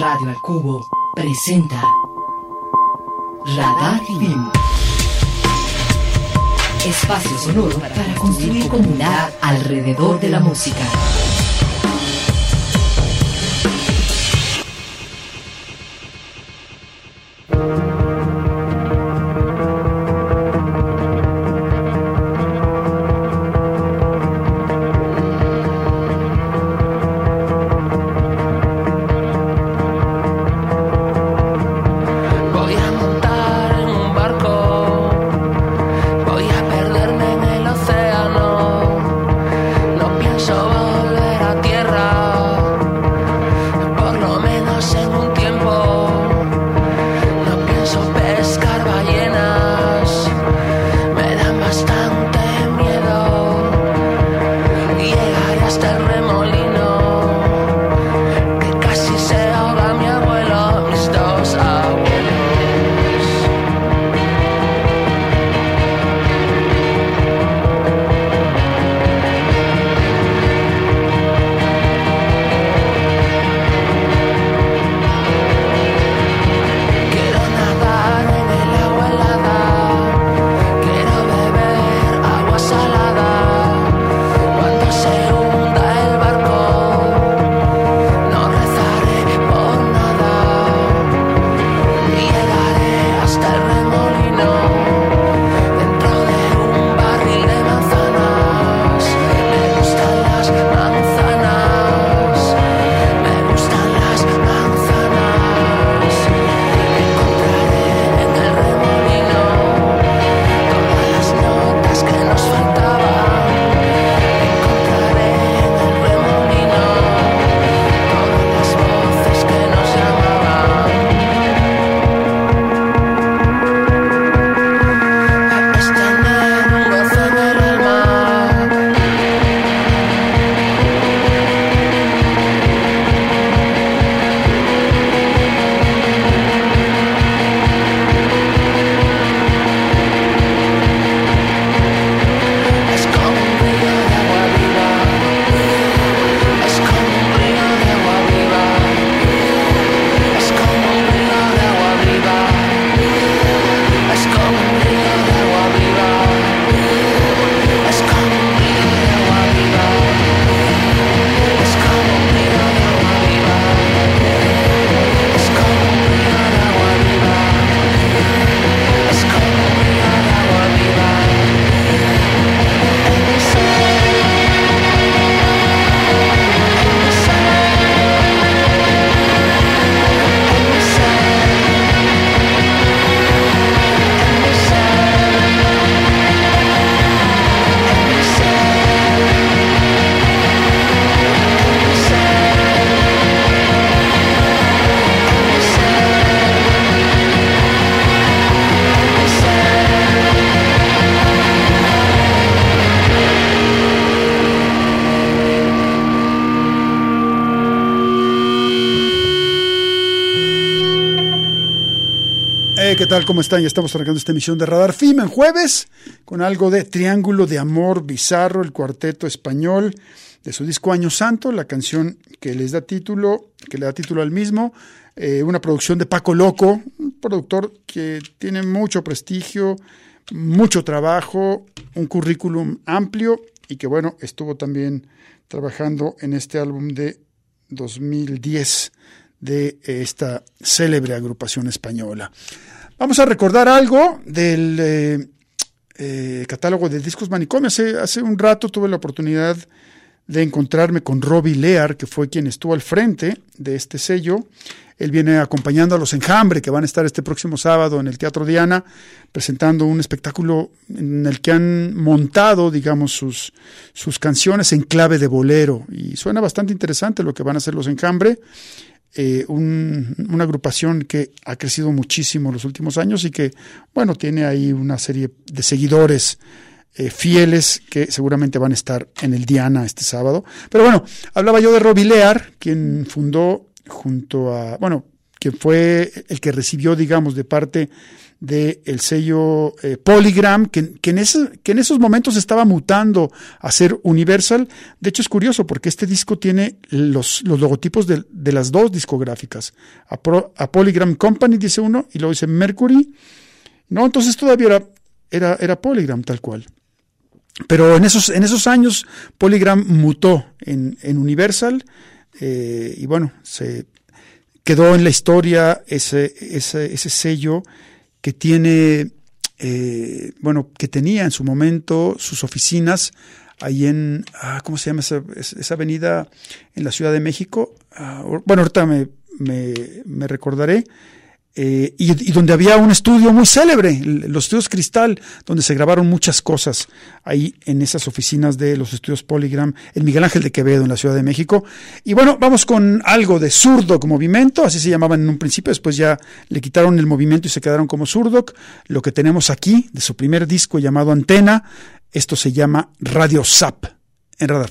Radio al Cubo presenta Radar Film. Espacio sonoro para construir comunidad alrededor de la música. Tal? ¿Cómo están? Ya estamos arrancando esta emisión de Radar FIM en jueves con algo de Triángulo de Amor Bizarro, el cuarteto español de su disco Año Santo, la canción que les da título, que le da título al mismo, eh, una producción de Paco Loco, un productor que tiene mucho prestigio, mucho trabajo, un currículum amplio y que bueno, estuvo también trabajando en este álbum de 2010 de esta célebre agrupación española. Vamos a recordar algo del eh, eh, catálogo de discos manicomio. Hace, hace un rato tuve la oportunidad de encontrarme con Robbie Lear, que fue quien estuvo al frente de este sello. Él viene acompañando a los Enjambre, que van a estar este próximo sábado en el Teatro Diana, presentando un espectáculo en el que han montado, digamos, sus, sus canciones en clave de bolero. Y suena bastante interesante lo que van a hacer los Enjambre. Eh, una agrupación que ha crecido muchísimo en los últimos años y que, bueno, tiene ahí una serie de seguidores eh, fieles que seguramente van a estar en el Diana este sábado. Pero bueno, hablaba yo de Robbie Lear, quien fundó junto a, bueno, que fue el que recibió, digamos, de parte del sello eh, Polygram, que, que, en que en esos momentos estaba mutando a ser Universal. De hecho, es curioso porque este disco tiene los, los logotipos de, de, las dos discográficas. A, Pro, Polygram Company, dice uno, y luego dice Mercury. No, entonces todavía era, era, era Polygram tal cual. Pero en esos, en esos años Polygram mutó en, en Universal eh, y bueno, se quedó en la historia ese, ese, ese sello que tiene, eh, bueno, que tenía en su momento sus oficinas ahí en, ah, ¿cómo se llama esa, esa, avenida en la Ciudad de México? Ah, bueno, ahorita me, me, me recordaré. Eh, y, y, donde había un estudio muy célebre, los estudios Cristal, donde se grabaron muchas cosas ahí en esas oficinas de los estudios Polygram, en Miguel Ángel de Quevedo, en la Ciudad de México. Y bueno, vamos con algo de Surdoc Movimiento, así se llamaban en un principio, después ya le quitaron el movimiento y se quedaron como Surdoc. Lo que tenemos aquí, de su primer disco llamado Antena, esto se llama Radio Zap, en Radar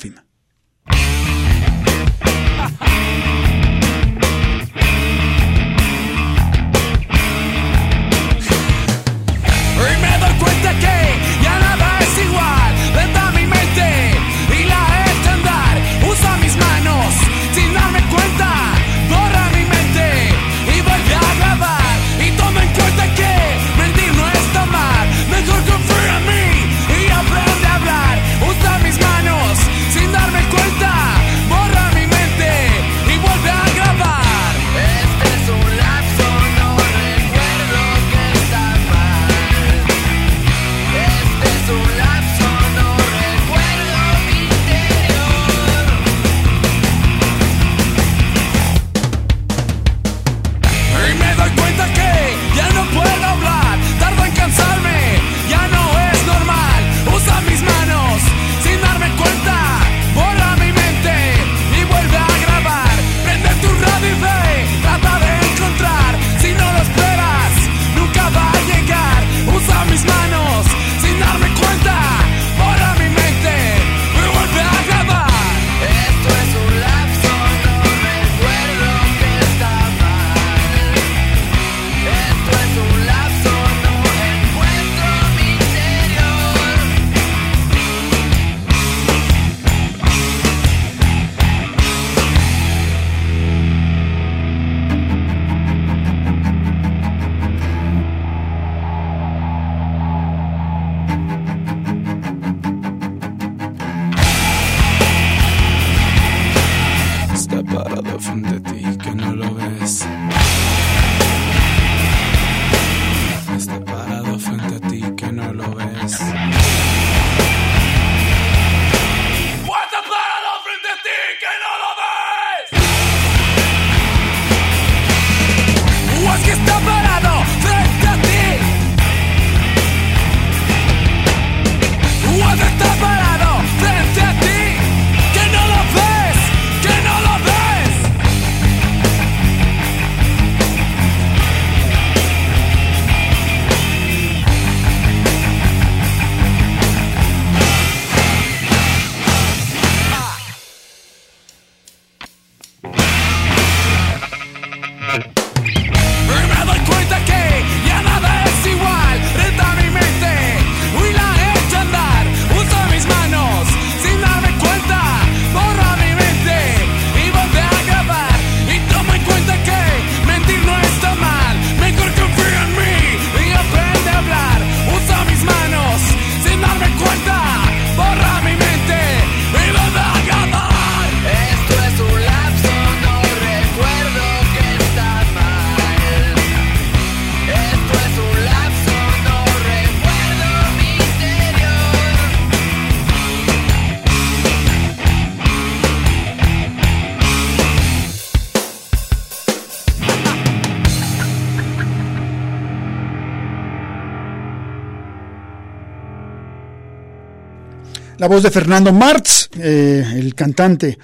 La voz de Fernando Martz, eh, el cantante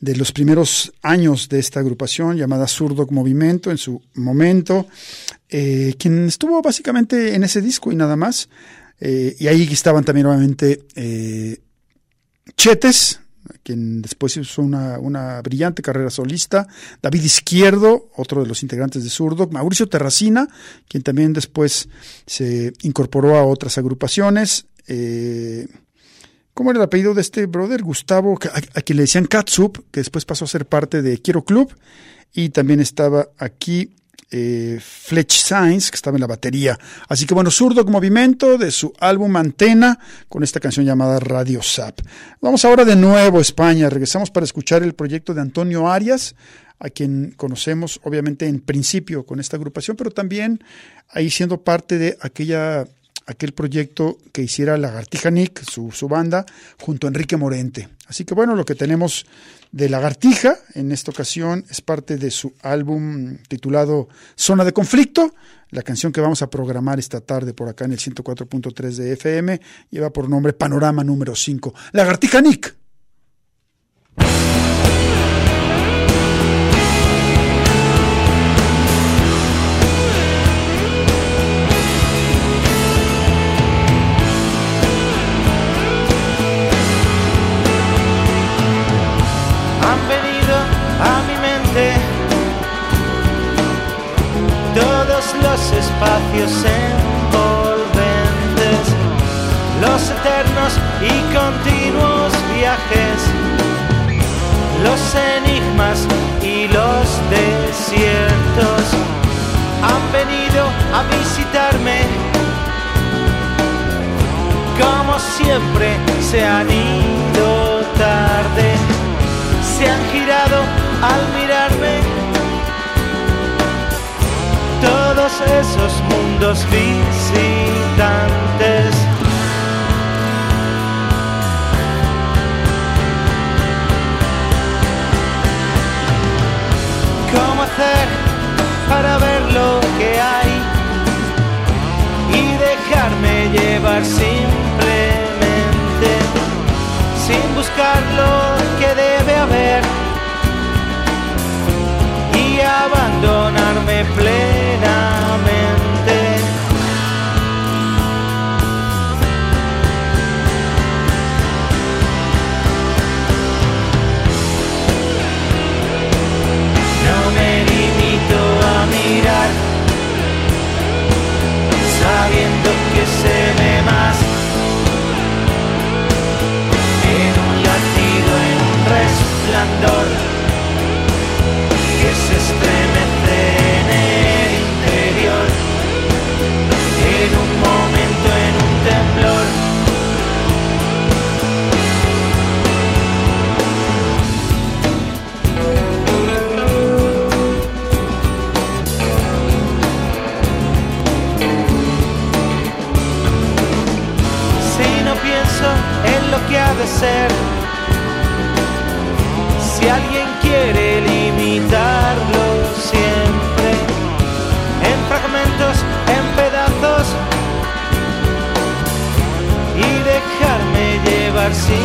de los primeros años de esta agrupación llamada Surdoc Movimiento en su momento, eh, quien estuvo básicamente en ese disco y nada más. Eh, y ahí estaban también nuevamente Chetes, quien después hizo una, una, brillante carrera solista, David Izquierdo, otro de los integrantes de Zurdo, Mauricio Terracina, quien también después se incorporó a otras agrupaciones. Eh, ¿Cómo era el apellido de este brother? Gustavo, a, quien le decían Katsup, que después pasó a ser parte de Quiero Club. Y también estaba aquí eh, Fletch Sainz, que estaba en la batería. Así que bueno, Zurdo Movimiento de su álbum Antena, con esta canción llamada Radio Sap. Vamos ahora de nuevo a España. Regresamos para escuchar el proyecto de Antonio Arias, a quien conocemos obviamente en principio con esta agrupación, pero también ahí siendo parte de aquella aquel proyecto que hiciera Lagartija Nick, su, su banda, junto a Enrique Morente. Así que bueno, lo que tenemos de Lagartija en esta ocasión es parte de su álbum titulado Zona de Conflicto. La canción que vamos a programar esta tarde por acá en el 104.3 de FM lleva por nombre Panorama número 5. Lagartija Nick. Espacios envolventes, los eternos y continuos viajes, los enigmas y los desiertos han venido a visitarme. Como siempre se han ido tarde, se han girado al mirarme todos esos mundos visitantes. ¿Cómo hacer para ver lo que hay y dejarme llevar simplemente sin buscar lo que debe haber? y abandonarme plenamente. Ha de ser, si alguien quiere limitarlo siempre en fragmentos, en pedazos y dejarme llevar simplemente.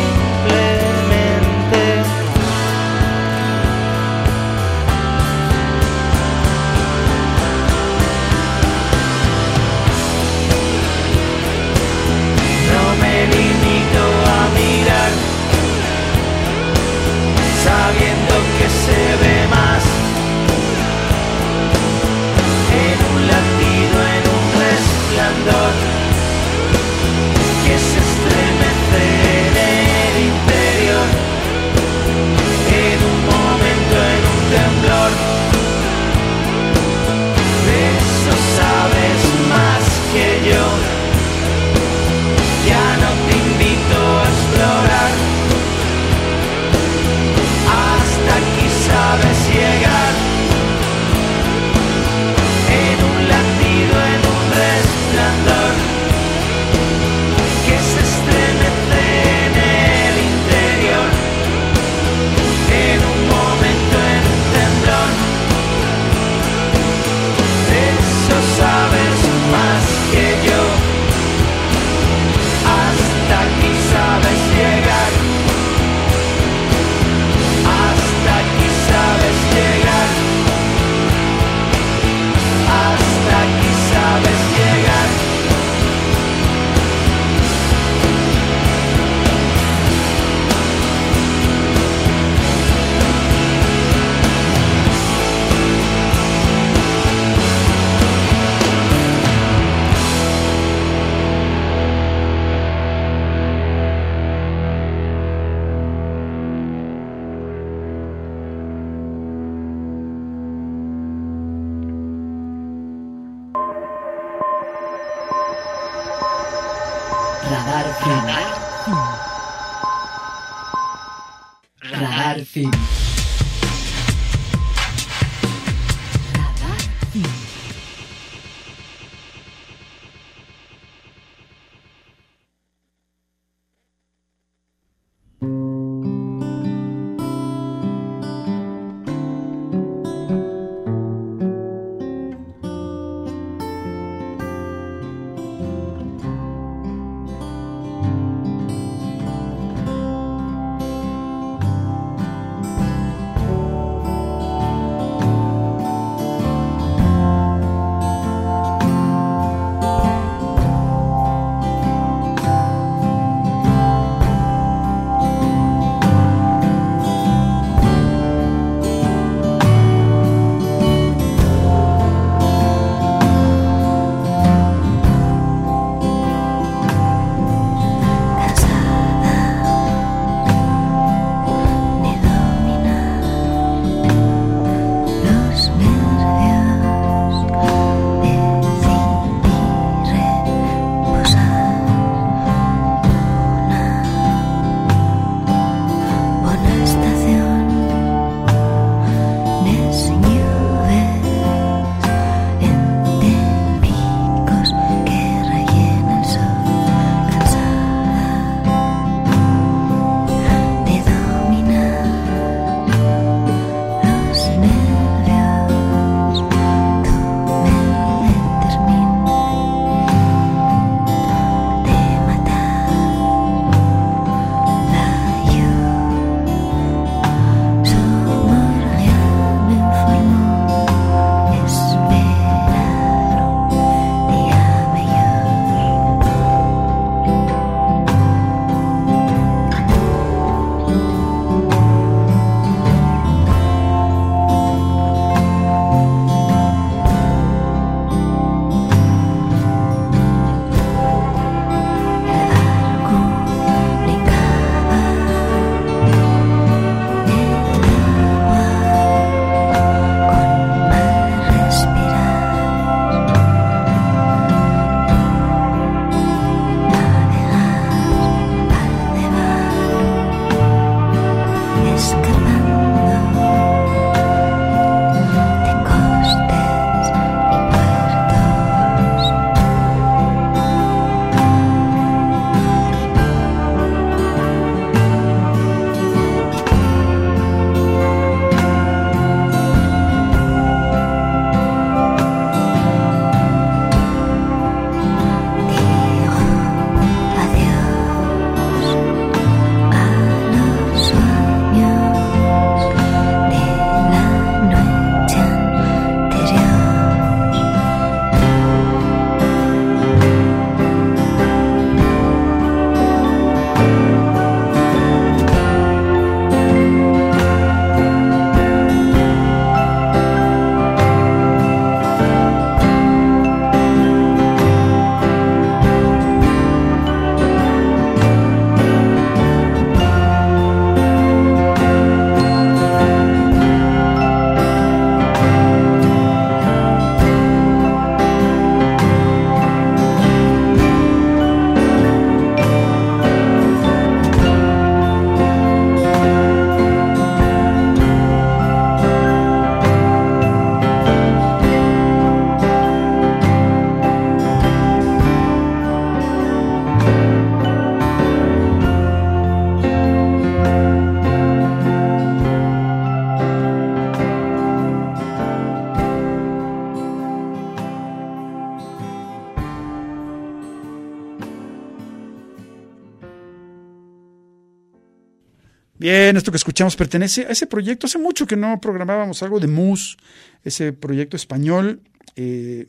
Bien, esto que escuchamos pertenece a ese proyecto. Hace mucho que no programábamos algo de Mus, ese proyecto español, eh,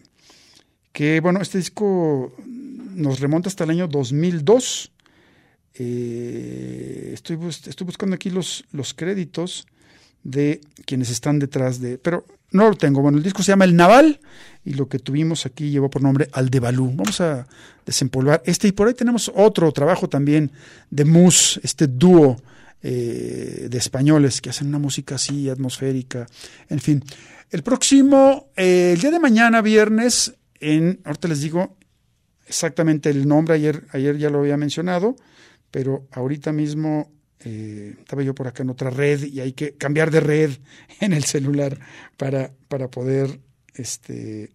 que bueno, este disco nos remonta hasta el año 2002. Eh, estoy, estoy buscando aquí los, los créditos de quienes están detrás de... Pero no lo tengo. Bueno, el disco se llama El Naval y lo que tuvimos aquí llevó por nombre Aldebalú. Vamos a desempolvar este y por ahí tenemos otro trabajo también de Mus, este dúo eh, de españoles que hacen una música así atmosférica. En fin, el próximo, eh, el día de mañana, viernes, en, ahorita les digo, exactamente el nombre, ayer, ayer ya lo había mencionado, pero ahorita mismo eh, estaba yo por acá en otra red y hay que cambiar de red en el celular para, para poder este,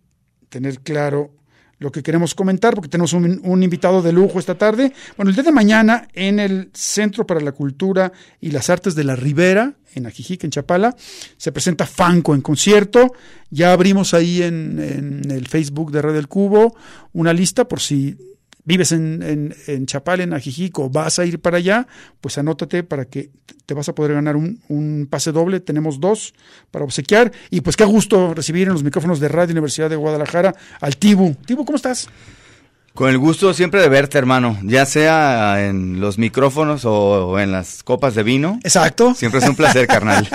tener claro lo que queremos comentar, porque tenemos un, invitado de lujo esta tarde. Bueno, el día de mañana en el Centro para la Cultura y las Artes de la Ribera, en Ajijic, en Chapala, se presenta Fanco en concierto. Ya abrimos ahí en, en el Facebook de Red del Cubo una lista por si vives en, en, en, Chapal, en Ajijic, o vas a ir para allá, pues anótate para que te vas a poder ganar un, un, pase doble. Tenemos dos para obsequiar. Y pues qué gusto recibir en los micrófonos de Radio Universidad de Guadalajara al Tibu. Tibu, ¿cómo estás? Con el gusto siempre de verte, hermano, ya sea en los micrófonos o, o en las copas de vino. Exacto. Siempre es un placer, carnal.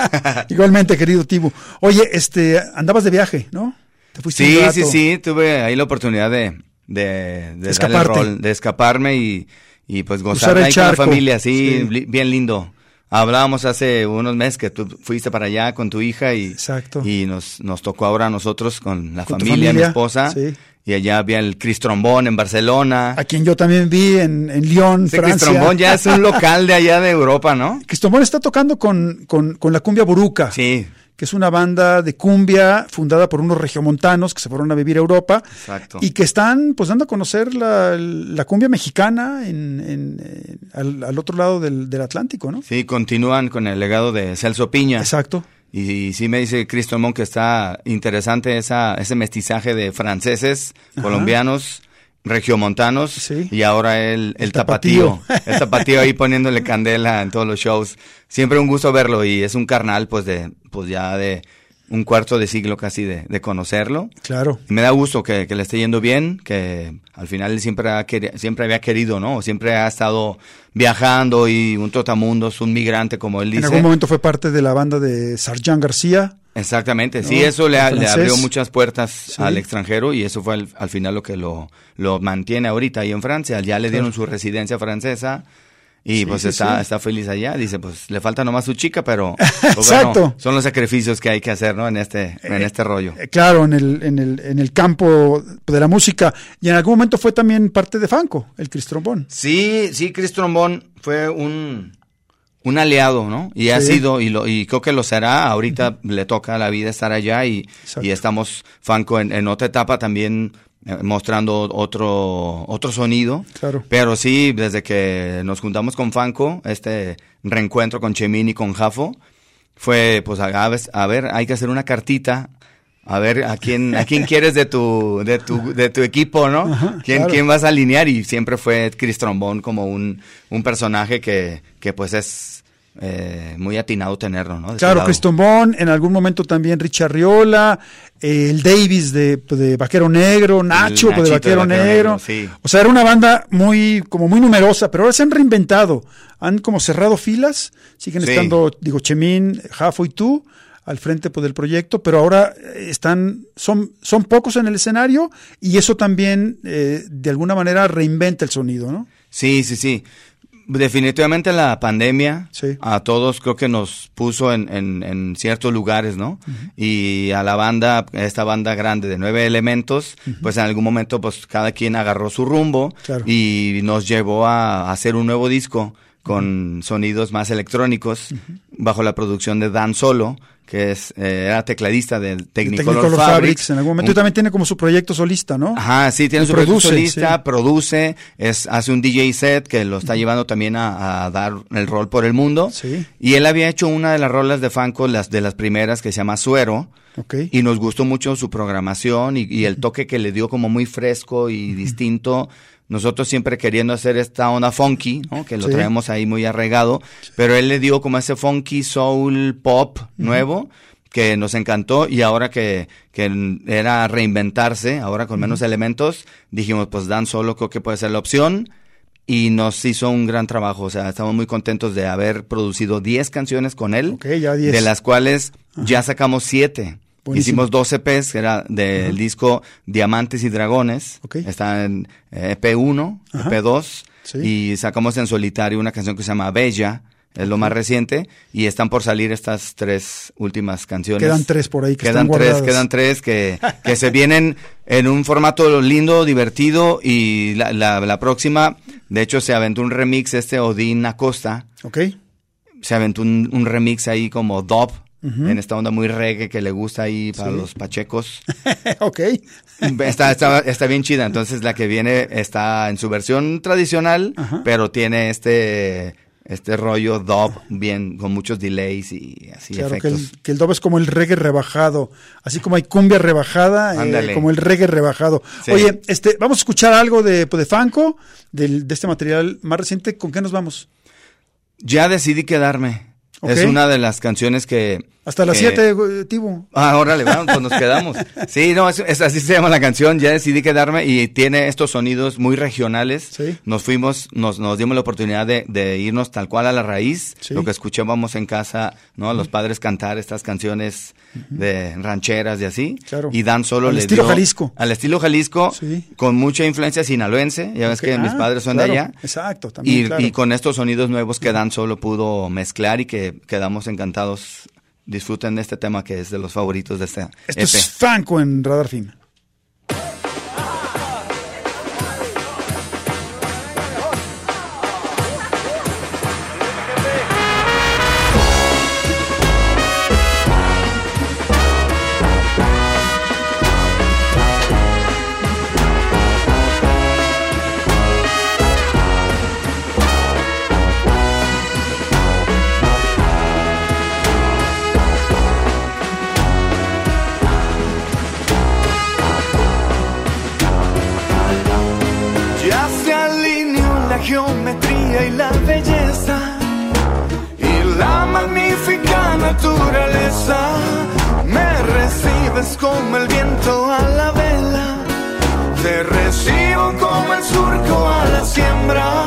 Igualmente, querido Tibu. Oye, este, andabas de viaje, ¿no? ¿Te fuiste sí, sí, sí, tuve ahí la oportunidad de, de, de rol, de escaparme y, y pues gozar ahí con la familia, sí, sí, bien lindo. Hablábamos hace unos meses que tú fuiste para allá con tu hija y, Exacto. y nos, nos tocó ahora a nosotros con la ¿Con familia, familia, mi esposa. Sí. Y allá había el Cristrombón en Barcelona. A quien yo también vi en, en Lyon, sí, Francia. Ya es un local de allá de Europa, ¿no? Cristrombón está tocando con, con, con la cumbia buruca. Sí que es una banda de cumbia fundada por unos regiomontanos que se fueron a vivir a Europa Exacto. y que están pues dando a conocer la, la cumbia mexicana en, en, en al, al, otro lado del, del, Atlántico, ¿no? Sí, continúan con el legado de Celso Piña. Exacto. Y, y sí me dice Cristo Mon que está interesante esa, ese mestizaje de franceses, Ajá. colombianos, regiomontanos sí. y ahora el, el, el tapatío. tapatío. el tapatío ahí poniéndole candela en todos los shows. Siempre un gusto verlo y es un carnal pues de pues ya de un cuarto de siglo casi de, de conocerlo. Claro. Y me da gusto que, que, le esté yendo bien, que al final él siempre, ha querido, siempre había querido, ¿no? Siempre ha estado viajando y un trotamundos, un migrante, como él dice. En algún momento fue parte de la banda de Sarjan García. Exactamente, sí, eso le, abrió muchas puertas Sí. al extranjero y eso fue al, al final lo que lo, lo mantiene ahorita ahí en Francia. Ya le dieron su residencia francesa y Sí, pues sí, está, sí. está feliz allá. Dice, pues le falta nomás su chica, pero pues, Exacto. bueno, son los sacrificios que hay que hacer, ¿no? En este, en este rollo. Eh, claro, en el, en, el, en el campo de la música. Y en algún momento fue también parte de Fanco, el Cristrombón. Sí, sí, Chris Trombón fue un, un aliado, ¿no? Y ha sido, y, lo, y creo que lo será. Ahorita le toca a la vida estar allá y, y estamos, Fanco, en, en otra etapa también eh, mostrando otro, otro sonido. Claro. Pero sí, desde que nos juntamos con Fanco, este reencuentro con Chemín y con Jafo, fue, pues, a, ver- a ver, hay que hacer una cartita. A ver, a quién, a quién quieres de tu, de tu, de tu equipo, ¿no? Ajá, ¿Quién, claro. quién vas a alinear? Y siempre fue Chris Trombón como un, un personaje que, que pues es eh, muy atinado tenerlo, ¿no? De Claro, lado. Cristrombón, en algún momento también Richard Riola, eh, el Davis de, de Vaquero Negro, Nacho de de Vaquero, Vaquero Negro. Negro, sí. O sea, era una banda muy, como muy numerosa, pero ahora se han reinventado. Han como cerrado filas, siguen Sí. estando, digo, Chemín, Jafo y tú al frente pues, del proyecto, pero ahora eh, están, son, son pocos en el escenario y eso también eh, de alguna manera reinventa el sonido, ¿no? Sí, sí, sí. Definitivamente la pandemia Sí. a todos creo que nos puso en, en, en ciertos lugares, ¿no? Y a la banda, esta banda grande de nueve elementos, pues en algún momento pues cada quien agarró su rumbo Claro. y nos llevó a, a hacer un nuevo disco con sonidos más electrónicos bajo la producción de Dan Solo, que es eh, era tecladista del Technicolor, Technicolor Fabrics. Fabrics en algún momento Un- y también tiene como su proyecto solista, ¿no? Ajá, sí, tiene Y su proyecto solista, sí. produce, es, hace un DJ set que lo está llevando también a, a dar el rol por el mundo. Sí. Y él había hecho una de las rolas de Fanco, las de las primeras, que se llama Suero. Ok. Y nos gustó mucho su programación y, y el toque que le dio como muy fresco y distinto. Nosotros siempre queriendo hacer esta onda funky, ¿no? que lo Sí. traemos ahí muy arraigado, pero él le dio como ese funky soul pop nuevo que nos encantó y ahora que, que era reinventarse, ahora con menos elementos, dijimos pues Dan Solo creo que puede ser la opción y nos hizo un gran trabajo, o sea, estamos muy contentos de haber producido 10 canciones con él, Ok, ya 10. de las cuales ya sacamos 7. Buenísimo. Hicimos dos EPs, que era del disco Diamantes y Dragones. Ok. Está en eh, EP1, Ajá. EP2. Sí. Y sacamos en solitario una canción que se llama Bella, es lo más reciente, y están por salir estas tres últimas canciones. Quedan tres por ahí que quedan están tres, guardadas. quedan tres que, que se vienen en un formato lindo, divertido, y la, la, la próxima, de hecho, se aventó un remix este Odín Acosta, ¿Ok? se aventó un, un remix ahí como en esta onda muy reggae que le gusta ahí para los pachecos. ok. Está, está, está bien chida. Entonces la que viene está en su versión tradicional, pero tiene este este rollo dub bien con muchos delays y así Claro, que efectos. el, que el dub es como el reggae rebajado. Así como hay cumbia rebajada, eh, como el reggae rebajado. Sí. Oye, este, vamos a escuchar algo de, de Fanco, del, de este material más reciente. ¿Con qué nos vamos? Ya decidí quedarme. Es una de las canciones que Hasta las que- 7, Tibo. Ah, órale, vamos, pues nos quedamos. Sí, no, es, es- así se llama la canción, ya decidí quedarme y tiene estos sonidos muy regionales. Sí. Nos fuimos, nos, nos dimos la oportunidad de, de irnos tal cual a la raíz, Sí. lo que escuchábamos en casa, ¿no? Los padres cantar estas canciones de rancheras y así. Claro. Y Dan solo Al le estilo dio- Jalisco. Al estilo Jalisco, Sí. con mucha influencia sinaloense, ya ves que mis ah, padres son claro, de allá. exacto, también, Y, claro. y con estos sonidos nuevos que Dan solo pudo mezclar y que quedamos encantados. Disfruten de este tema que es de los favoritos de este Esto EP. es Fanco en Radar Film. La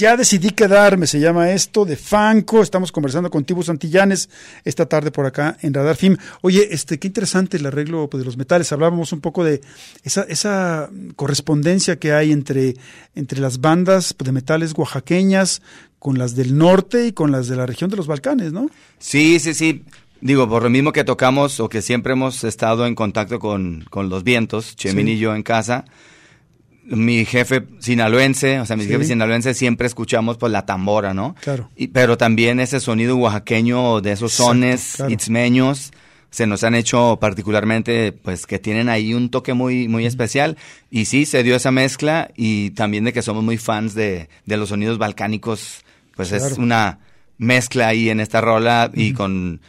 Ya decidí quedarme, se llama esto, de Fanco. Estamos conversando con Tibu Santillanes esta tarde por acá en Radar Film. Oye, este, qué interesante el arreglo pues, de los metales. Hablábamos un poco de esa, esa correspondencia que hay entre, entre las bandas de metales oaxaqueñas con las del norte y con las de la región de los Balcanes, ¿no? Sí, sí, sí. Digo, por lo mismo que tocamos o que siempre hemos estado en contacto con, con los vientos, Chemín Sí. y yo en casa, mi jefe sinaloense, o sea, mis Sí. jefes sinaloenses siempre escuchamos pues la tambora, ¿no? Claro. Y- pero también ese sonido oaxaqueño de esos Exacto, sones claro. itzmeños se nos han hecho particularmente pues que tienen ahí un toque muy muy especial y sí se dio esa mezcla y también de que somos muy fans de, de los sonidos balcánicos pues es una mezcla ahí en esta rola y con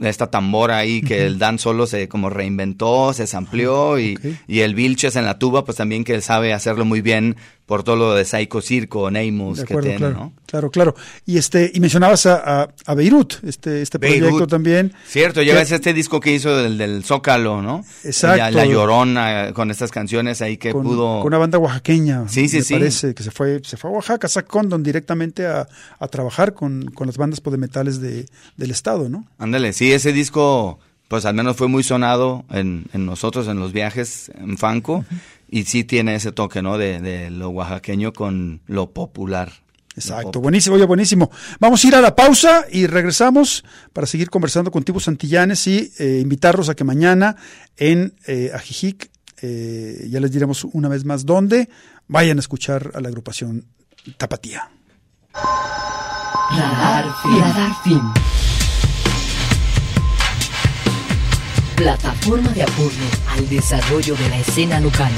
esta tambora ahí que el Dan solo se como reinventó, se amplió y, y el Vilches en la tuba pues también que él sabe hacerlo muy bien por todo lo de Psycho Circo, Neymus De que tiene, claro, ¿no? claro, claro. Y este, y mencionabas a, a, a Beirut, este, este proyecto también. Cierto, ya Que- este disco que hizo del, del Zócalo, ¿no? Exacto. La, la Llorona, con estas canciones ahí que con, pudo... con una banda oaxaqueña, Sí, sí, me sí. parece, que se fue, se fue a Oaxaca, a Condon directamente a, a trabajar con, con las bandas podemetales de, del estado, ¿no? Ándale, sí, ese disco, pues al menos fue muy sonado en, en nosotros, en los viajes en Fanco, y sí tiene ese toque, ¿no? De, de lo oaxaqueño con lo popular. Exacto, Lo buenísimo, oye, buenísimo. Vamos a ir a la pausa y regresamos para seguir conversando con Tibus Santillanes y eh, invitarlos a que mañana en eh, Ajijic, eh, ya les diremos una vez más dónde, vayan a escuchar a la agrupación Tapatía. Radar Film. Radar Film. Plataforma de apoyo al desarrollo de la escena local.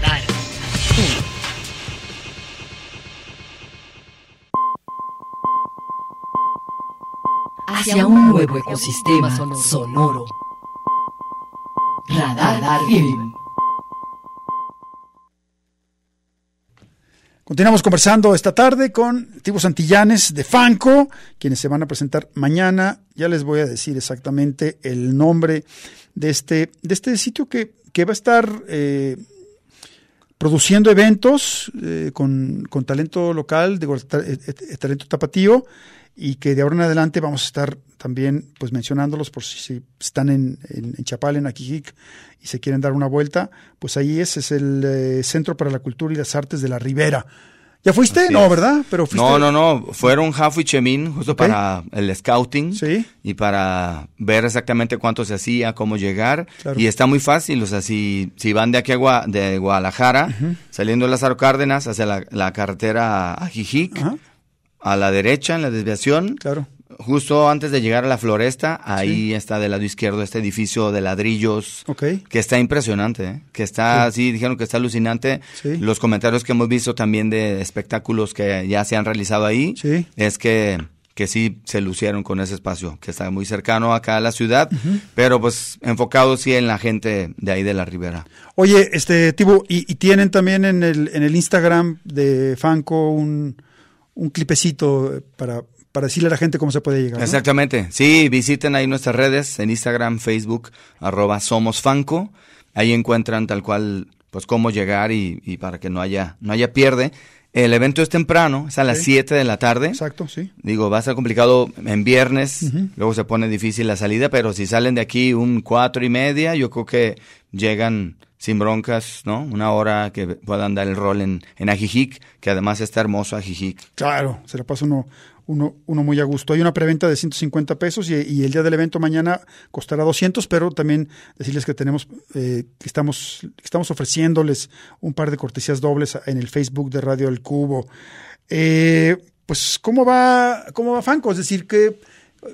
Radar. Hacia un nuevo ecosistema sonoro. Radar Film. Continuamos conversando esta tarde con Tibus Santillanes de Fanco, quienes se van a presentar mañana. Ya les voy a decir exactamente el nombre de este, de este sitio que, que va a estar eh, produciendo eventos eh, con, con talento local, digo, ta- talento tapatío, y que de ahora en adelante vamos a estar también pues mencionándolos por si, si están en, en, en Chapal, en Aquijic, y se quieren dar una vuelta, pues ahí es, es el eh, Centro para la Cultura y las Artes de la Ribera. ¿Ya fuiste? Así no, es. ¿verdad? Pero fuiste. No, no, no, fueron Jafo y Chemín justo para el scouting Sí. y para ver exactamente cuánto se hacía, cómo llegar. Claro. Y está muy fácil, o sea, si, si van de aquí a Gua- de Guadalajara, saliendo de Lázaro Cárdenas hacia la, la carretera a Jijic, a la derecha en la desviación, claro. Justo antes de llegar a la floresta, ahí está del lado izquierdo este edificio de ladrillos. Ok. Que está impresionante, ¿eh? que está así, dijeron que está alucinante. Sí. Los comentarios que hemos visto también de espectáculos que ya se han realizado ahí, Sí. es que, que sí se lucieron con ese espacio, que está muy cercano acá a la ciudad, pero pues enfocado sí en la gente de ahí de la ribera. Oye, este, Tibo, y, y tienen también en el, en el Instagram de Fanco un, un clipecito para, para decirle a la gente cómo se puede llegar. ¿no? Exactamente. Sí, visiten ahí nuestras redes en Instagram, Facebook, arroba Somos Fanco. Ahí encuentran tal cual, pues cómo llegar y, y para que no haya, no haya pierde. El evento es temprano, es a las Sí. 7 de la tarde. Exacto, sí. Digo, va a ser complicado en viernes, luego se pone difícil la salida, pero si salen de aquí un cuatro y media, yo creo que llegan sin broncas, ¿no? Una hora que puedan dar el rol en, en Ajijic, que además está hermoso Ajijic. Claro, se la pasa uno, uno, muy a gusto. Hay una preventa de 150 pesos y, el día del evento mañana costará 200, pero también decirles que tenemos, eh, que estamos, estamos ofreciéndoles un par de cortesías dobles en el Facebook de Radio El Cubo. Eh, pues, ¿cómo va, cómo va Fanco? Es decir, que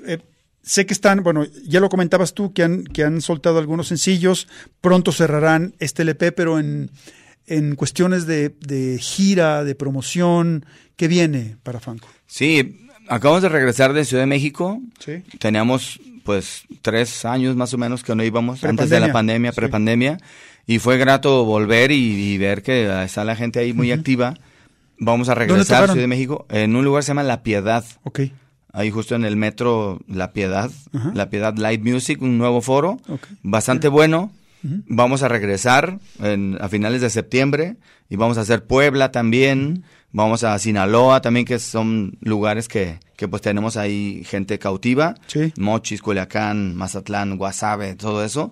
eh, sé que están, bueno, ya lo comentabas tú, que han, que han soltado algunos sencillos, pronto cerrarán este LP, pero en, en cuestiones de, de gira, de promoción, ¿qué viene para Fanco? Sí, acabamos de regresar de Ciudad de México. Sí. Teníamos pues tres años más o menos que no íbamos antes de la Prepandemia. pandemia, Sí. prepandemia. Y fue grato volver y, y ver que está la gente ahí muy activa. Vamos a regresar a? Ciudad de México en un lugar que se llama La Piedad. Ok, Ahí justo en el metro La Piedad. La Piedad Live Music, un nuevo foro, Ok. bastante bueno. Vamos a regresar en- a finales de septiembre y vamos a hacer Puebla también, vamos a Sinaloa también, que son lugares que, que pues tenemos ahí gente cautiva, Sí. Mochis, Culiacán, Mazatlán, Guasave, todo eso.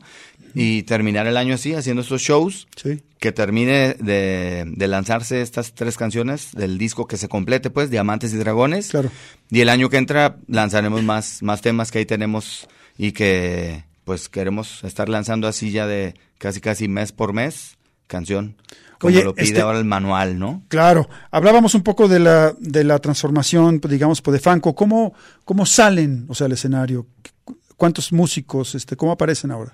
y terminar el año así, haciendo estos shows. Sí. Que termine de, de lanzarse estas tres canciones del disco que se complete, pues, Diamantes y Dragones. Claro. Y el año que entra lanzaremos más, más temas que ahí tenemos y que pues queremos estar lanzando así ya de casi casi mes por mes canción. Como Oye, lo pide este- ahora el manual, ¿no? Claro, hablábamos un poco de la, de la transformación, digamos, pues, de Fanco. ¿Cómo, ¿Cómo salen, o sea, al escenario? ¿Cu- ¿Cuántos músicos, este, cómo aparecen ahora?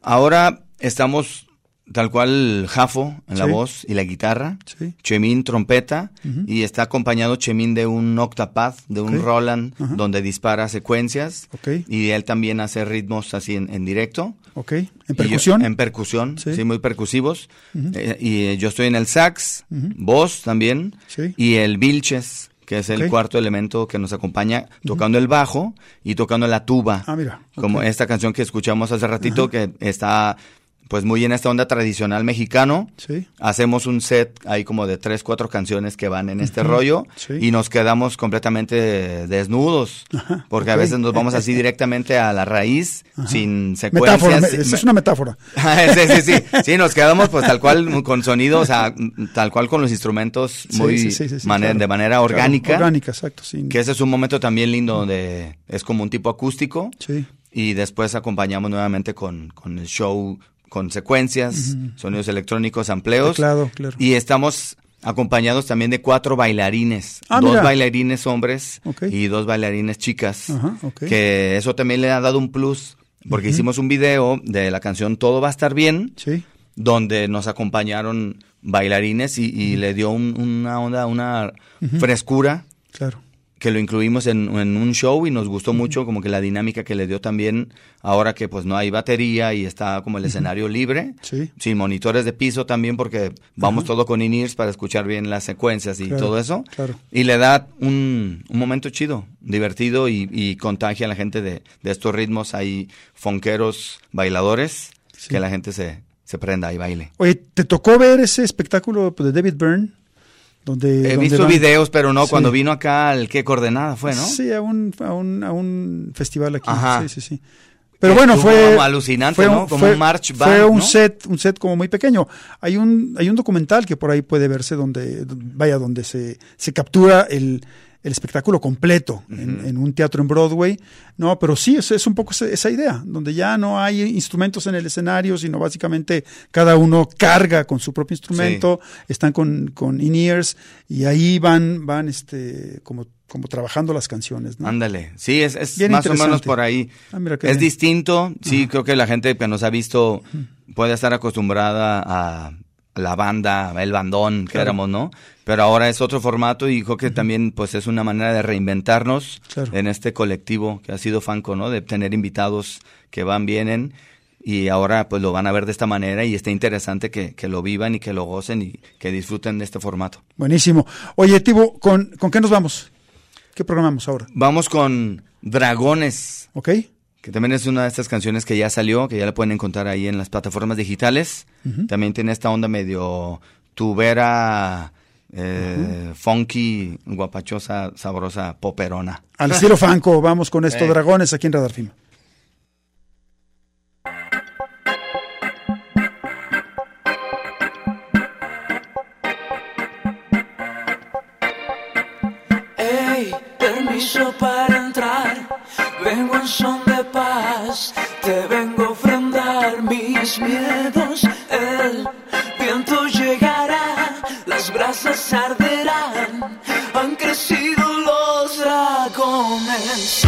Ahora estamos tal cual Jafo en la Sí. voz y la guitarra, Sí. Chemín trompeta y está acompañado Chemín de un octapad, de un. Roland donde dispara secuencias y él también hace ritmos así en, en directo. ¿Ok? ¿En yo- percusión? en percusión, Sí. sí, muy percusivos. Eh, y eh, yo estoy en el sax, voz también, Sí. y el Vilches, que es el cuarto elemento que nos acompaña tocando el bajo y tocando la tuba. Ah, mira, Como esta canción que escuchamos hace ratito, que está pues muy en esta onda tradicional mexicano. Sí. Hacemos un set ahí como de tres, cuatro canciones que van en este rollo Sí. y nos quedamos completamente desnudos. Ajá, porque a veces nos vamos así directamente a la raíz, sin secuencias. Metáfora, me- sin- esa es una metáfora. sí, sí, sí. Sí, nos quedamos pues tal cual con sonido, o sea, tal cual con los instrumentos muy sí, sí, sí, sí, mane- claro. de manera Claro, orgánica. orgánica, exacto, sí. Que ese es un momento también lindo donde es como un tipo acústico. Sí. Y después acompañamos nuevamente con, con el show, con secuencias, sonidos electrónicos, amplios. Teclado, claro. Y estamos acompañados también de cuatro bailarines. Ah, dos mira. bailarines hombres Ok. y dos bailarines chicas. Ajá, ok. Que eso también le ha dado un plus. Porque hicimos un video de la canción Todo va a estar bien Sí. donde nos acompañaron bailarines y, y le dio un- una onda, una frescura Claro. que lo incluimos en, en un show y nos gustó mucho como que la dinámica que le dio también ahora que pues no hay batería y está como el escenario libre, Sí. sin monitores de piso también porque vamos todo con in-ears para escuchar bien las secuencias y Claro, todo eso. claro. Y le da un, un momento chido, divertido y, y contagia a la gente de, de estos ritmos. Hay fonqueros, bailadores, Sí. que la gente se, se prenda y baile. Oye, ¿te tocó ver ese espectáculo pues, de David Byrne? Donde, He donde visto van- videos, pero no, Sí. cuando vino acá, al qué coordenada fue, ¿no? Sí, a un, a un, a un festival aquí. Ajá. Sí, sí, sí. Pero bueno, fue como alucinante, ¿no? Como un march band, Fue un ¿no? set, un set como muy pequeño. Hay un, hay un documental que por ahí puede verse donde, vaya, donde se, se captura el, el espectáculo completo en, en un teatro en Broadway. No, pero sí, es, es un poco esa, esa idea, donde ya no hay instrumentos en el escenario, sino básicamente cada uno carga con su propio instrumento, están con, con in-ears y ahí van, van este, como, como trabajando las canciones, ¿no? Ándale, sí, es, es más o menos por ahí. Ah, mira es bien. distinto, sí, creo que la gente que nos ha visto puede estar acostumbrada a la banda, el bandón que Claro. éramos, ¿no? Pero ahora es otro formato y creo que también pues es una manera de reinventarnos Claro. en este colectivo que ha sido Fanco, ¿no? De tener invitados que van, vienen y ahora pues lo van a ver de esta manera y está interesante que, que lo vivan y que lo gocen y que disfruten de este formato. Buenísimo. Oye, Tibo, ¿con, ¿con qué nos vamos? ¿Qué programamos ahora? Vamos con Dragones. ¿Ok? que también es una de estas canciones que ya salió, que ya la pueden encontrar ahí en las plataformas digitales. También tiene esta onda medio tubera, eh, funky, guapachosa, sabrosa, poperona. Al estilo Franco, vamos con esto, Eh. Dragones, aquí en Radar Film. Para entrar. Vengo en son de paz. Te vengo a ofrendar mis miedos. El viento llegará, las brasas arderán. Han crecido los dragones.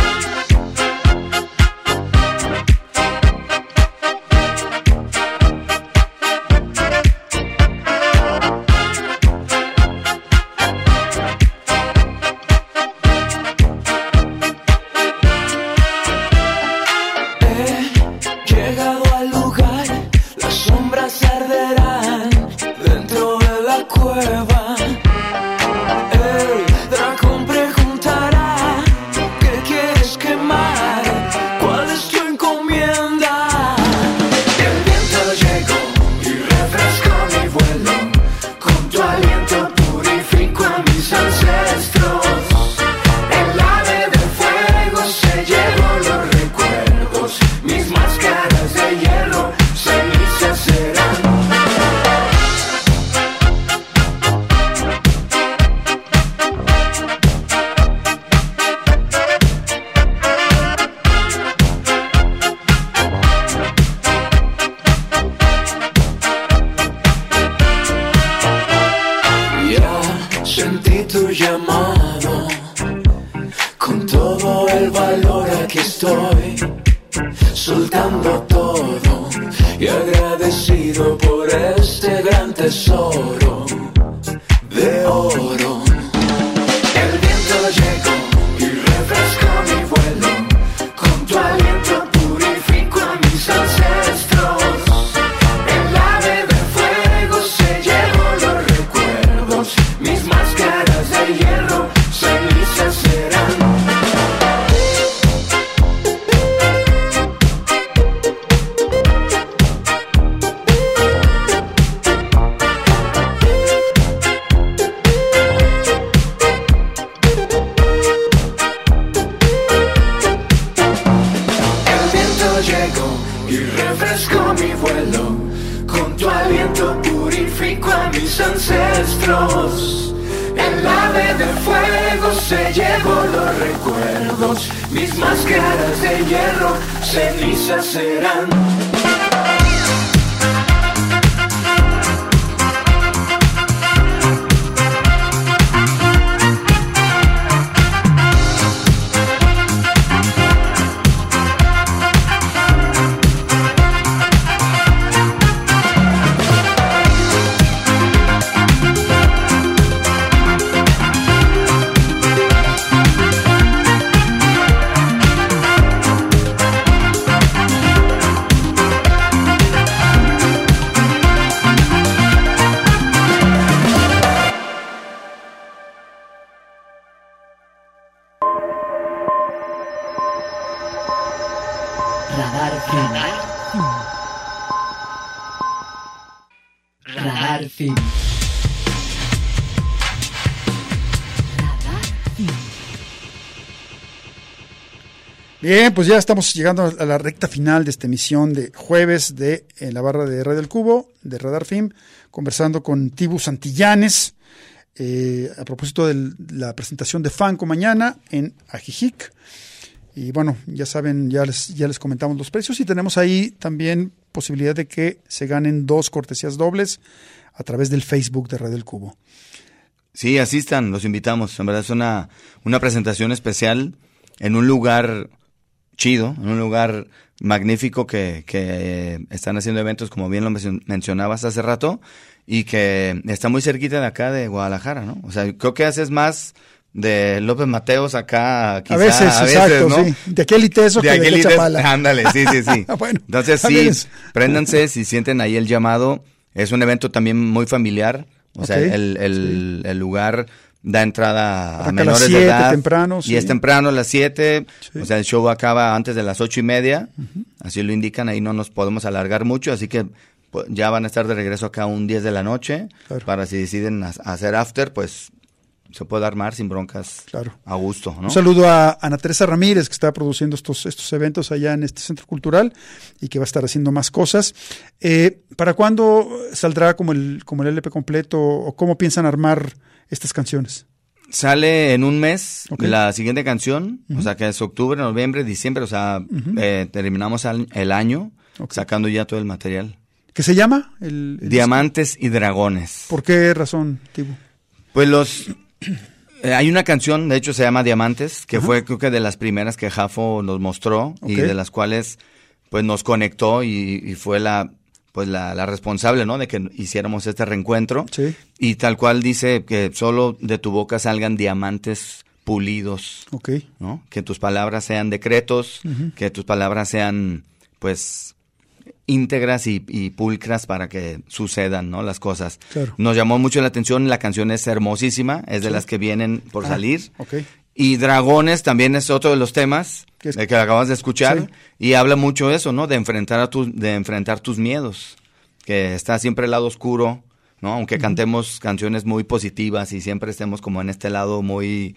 Bien, pues ya estamos llegando a la recta final de esta emisión de jueves de en la barra de Radio del Cubo, de Radar Film, conversando con Tibu Santillanes eh, a propósito de la presentación de Fanco mañana en Ajijic. Y bueno, ya saben, ya les, ya les comentamos los precios y tenemos ahí también posibilidad de que se ganen dos cortesías dobles a través del Facebook de Radio del Cubo. Sí, asistan, los invitamos. En verdad es una, una presentación especial en un lugar chido, en un lugar magnífico que, que eh, están haciendo eventos, como bien lo mencio- mencionabas hace rato, y que está muy cerquita de acá de Guadalajara, ¿no? O sea, creo que haces más de López Mateos acá, quizá, a veces, exacto, ¿no? sí. De aquel iteso que de aquel aquel ites- Chapala. Ándale, sí, sí, sí. Bueno, Entonces sí, préndanse si sienten ahí el llamado. Es un evento también muy familiar. O sea, el, el lugar da entrada a Arranca a las menores de siete, edad. temprano, Y es temprano a las 7. Sí. O sea, el show acaba antes de las ocho y media. Así lo indican, ahí no nos podemos alargar mucho. Así que pues, ya van a estar de regreso acá un 10 de la noche. Claro. Para si deciden ha- hacer after, pues se puede armar sin broncas Claro. a gusto, ¿no? Un saludo a Ana Teresa Ramírez, que está produciendo estos, estos eventos allá en este centro cultural y que va a estar haciendo más cosas. Eh, ¿Para cuándo saldrá como el, como el LP completo o cómo piensan armar estas canciones? Sale en un mes la siguiente canción, o sea que es octubre, noviembre, diciembre, o sea, eh, terminamos el año sacando ya todo el material. ¿Qué se llama? El, el Diamantes y dragones. ¿Por qué razón, Tibu? Pues los... eh, hay una canción, de hecho se llama Diamantes, que fue creo que de las primeras que Jafo nos mostró y de las cuales pues nos conectó y, y fue la pues la, la responsable, ¿no? De que hiciéramos este reencuentro. Sí. Y tal cual dice que solo de tu boca salgan diamantes pulidos. Ok. ¿no? Que tus palabras sean decretos, que tus palabras sean, pues, íntegras y, y pulcras para que sucedan, ¿no? Las cosas. Claro. Nos llamó mucho la atención, la canción es hermosísima, es de Sí. las que vienen por Ah, salir. ok. Y Dragones también es otro de los temas Que es- de que acabas de escuchar Sí. y habla mucho eso, ¿no? De enfrentar a tus de enfrentar tus miedos, que está siempre el lado oscuro, ¿no? Aunque cantemos canciones muy positivas y siempre estemos como en este lado muy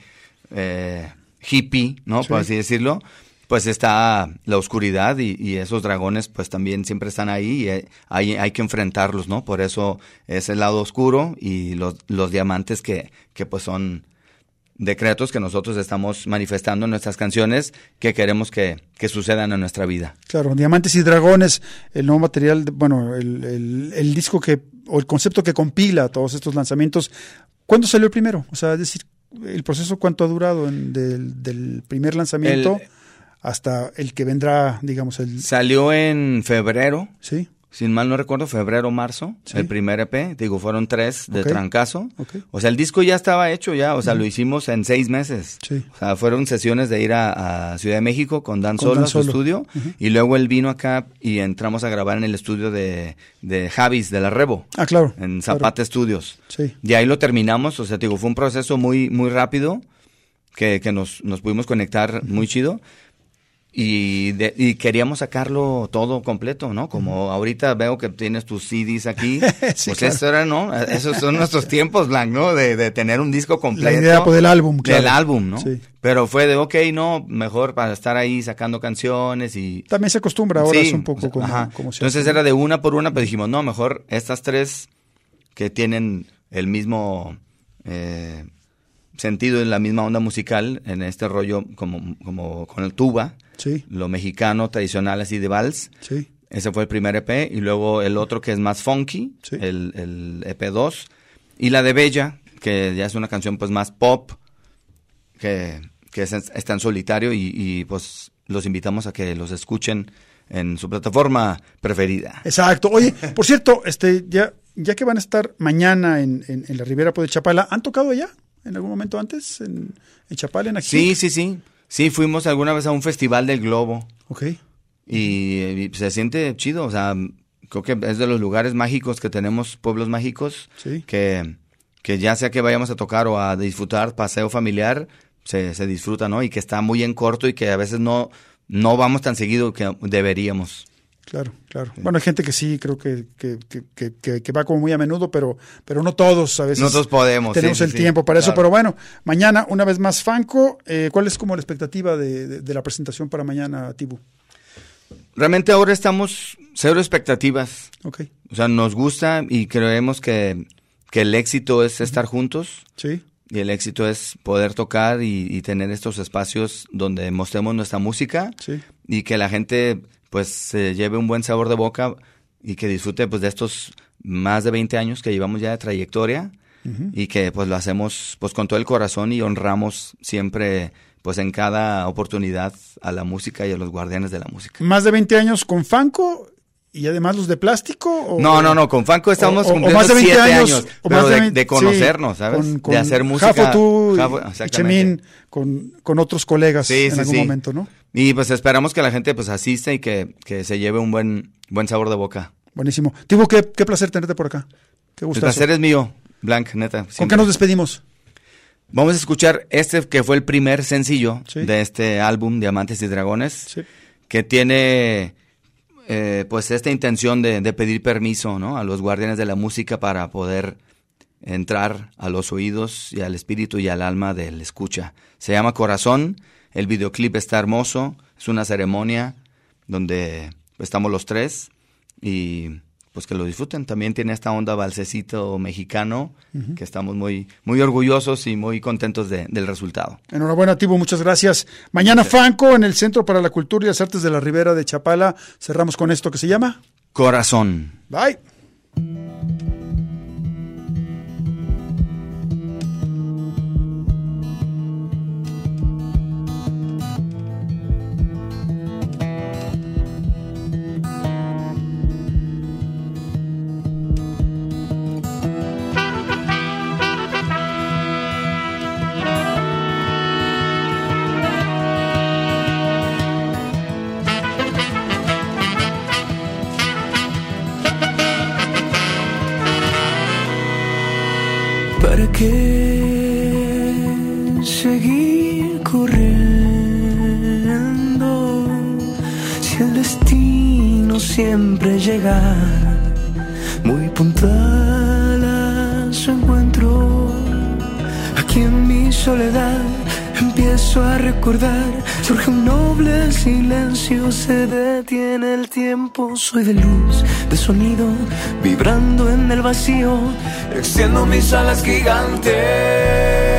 eh, hippie, ¿no? Sí. Por así decirlo, pues está la oscuridad y, y esos dragones pues también siempre están ahí y hay, hay que enfrentarlos, ¿no? Por eso es el lado oscuro y los, los diamantes que, que pues son decretos que nosotros estamos manifestando en nuestras canciones que queremos que, que sucedan en nuestra vida. Claro, Diamantes y Dragones, el nuevo material, de- bueno, el, el- el disco que, o el concepto que compila todos estos lanzamientos. ¿Cuándo salió el primero? O sea, es decir, el proceso cuánto ha durado en- del, del primer lanzamiento El- hasta el que vendrá, digamos, el... Salió en febrero, Sí, sin mal no recuerdo, febrero, marzo, Sí. el primer EP. Digo, fueron tres de Ok. trancazo. O sea, el disco ya estaba hecho ya, o sea, lo hicimos en seis meses. Sí. O sea, fueron sesiones de ir a, a Ciudad de México con Dan Con Solo a su estudio y luego él vino acá y entramos a grabar en el estudio de, de Javis, de la Rebo, Ah, claro. en claro. Zapata Studios. Sí, Y ahí lo terminamos, o sea, te digo, fue un proceso muy, muy rápido que, que nos, nos pudimos conectar muy chido. Y, de- y queríamos sacarlo todo completo, ¿no? Como ahorita veo que tienes tus CDs aquí. Sí, pues claro. eso era, ¿no? Esos son nuestros tiempos, Blanc, ¿no? De, de tener un disco completo. La idea, pues, del álbum, claro. Del álbum, ¿no? Sí. Pero fue de, ok, no, mejor para estar ahí sacando canciones y... También se acostumbra ahora, Sí, es un poco o sea, como, ajá. como se Entonces era de una por una, pero dijimos, no, mejor estas tres que tienen el mismo eh, sentido en la misma onda musical, en este rollo como, como con el tuba, Sí, lo mexicano tradicional así de vals. sí, Ese fue el primer EP. Y luego el otro que es más funky, Sí. el, el EP2. Y la de Bella, que ya es una canción pues más pop, que, que es- está en solitario y, y, pues los invitamos a que los escuchen en su plataforma preferida. exacto. Oye, por cierto, este, ya, ya que van a estar mañana en, en, en la Ribera pues, de Chapala, ¿han tocado allá en algún momento antes? ¿En, en Chapala, en aquí? Sí, sí, sí. Sí, fuimos alguna vez a un festival del globo Ok, y, y se siente chido. O sea, creo que es de los lugares mágicos que tenemos, pueblos mágicos, sí. que, que ya sea que vayamos a tocar o a disfrutar paseo familiar, se, se disfruta, ¿no? Y que está muy en corto y que a veces no, no vamos tan seguido que deberíamos. Claro, claro. Bueno, hay gente que sí, creo que, que, que, que- va como muy a menudo, pero, pero no todos a veces. Nosotros podemos. Tenemos sí, el sí, tiempo para eso, pero bueno, mañana una vez más Fanco, eh, ¿cuál es como la expectativa de, de- de la presentación para mañana, Tibu? Realmente ahora estamos cero expectativas. Ok, O sea, nos gusta y creemos que, que el éxito es estar juntos. sí, Y el éxito es poder tocar y, y tener estos espacios donde mostremos nuestra música sí, y que la gente pues se lleve un buen sabor de boca y que disfrute pues de estos más de 20 años que llevamos ya de trayectoria y que pues lo hacemos pues con todo el corazón y honramos siempre pues en cada oportunidad a la música y a los guardianes de la música. Más de 20 años con Fanco y además los de plástico. o- No, no, no, con Fanco estamos o- o cumpliendo más de 20 siete años, años, o pero más de de, 20 de conocernos, sí, ¿sabes? con- con de hacer música. Jafo, tú Jafo, y. Chemín, con, con otros colegas Sí, en sí, algún momento, ¿no? Y pues esperamos que la gente pues asista y que, que se lleve un buen, buen sabor de boca. Buenísimo. Tibu, qué, qué placer tenerte por acá. Qué El gustazo. placer es mío, Blanc, neta. ¿Con qué nos despedimos? Vamos a escuchar este que fue el primer sencillo Sí. de este álbum, Diamantes y Dragones, Sí. que tiene eh, pues esta intención de, de pedir permiso ¿no? a los guardianes de la música para poder entrar a los oídos y al espíritu y al alma del escucha. Se llama Corazón, el videoclip está hermoso, es una ceremonia donde estamos los tres y pues que lo disfruten. También tiene esta onda balsecito mexicano, que estamos muy, muy orgullosos y muy contentos de- del resultado. Enhorabuena, Tibu, muchas gracias. Mañana Fanco en el Centro para la Cultura y las Artes de la Ribera de Chapala. Cerramos con esto que se llama. Corazón. Bye. Soy de luz, de sonido, vibrando en el vacío, extiendo mis alas gigantes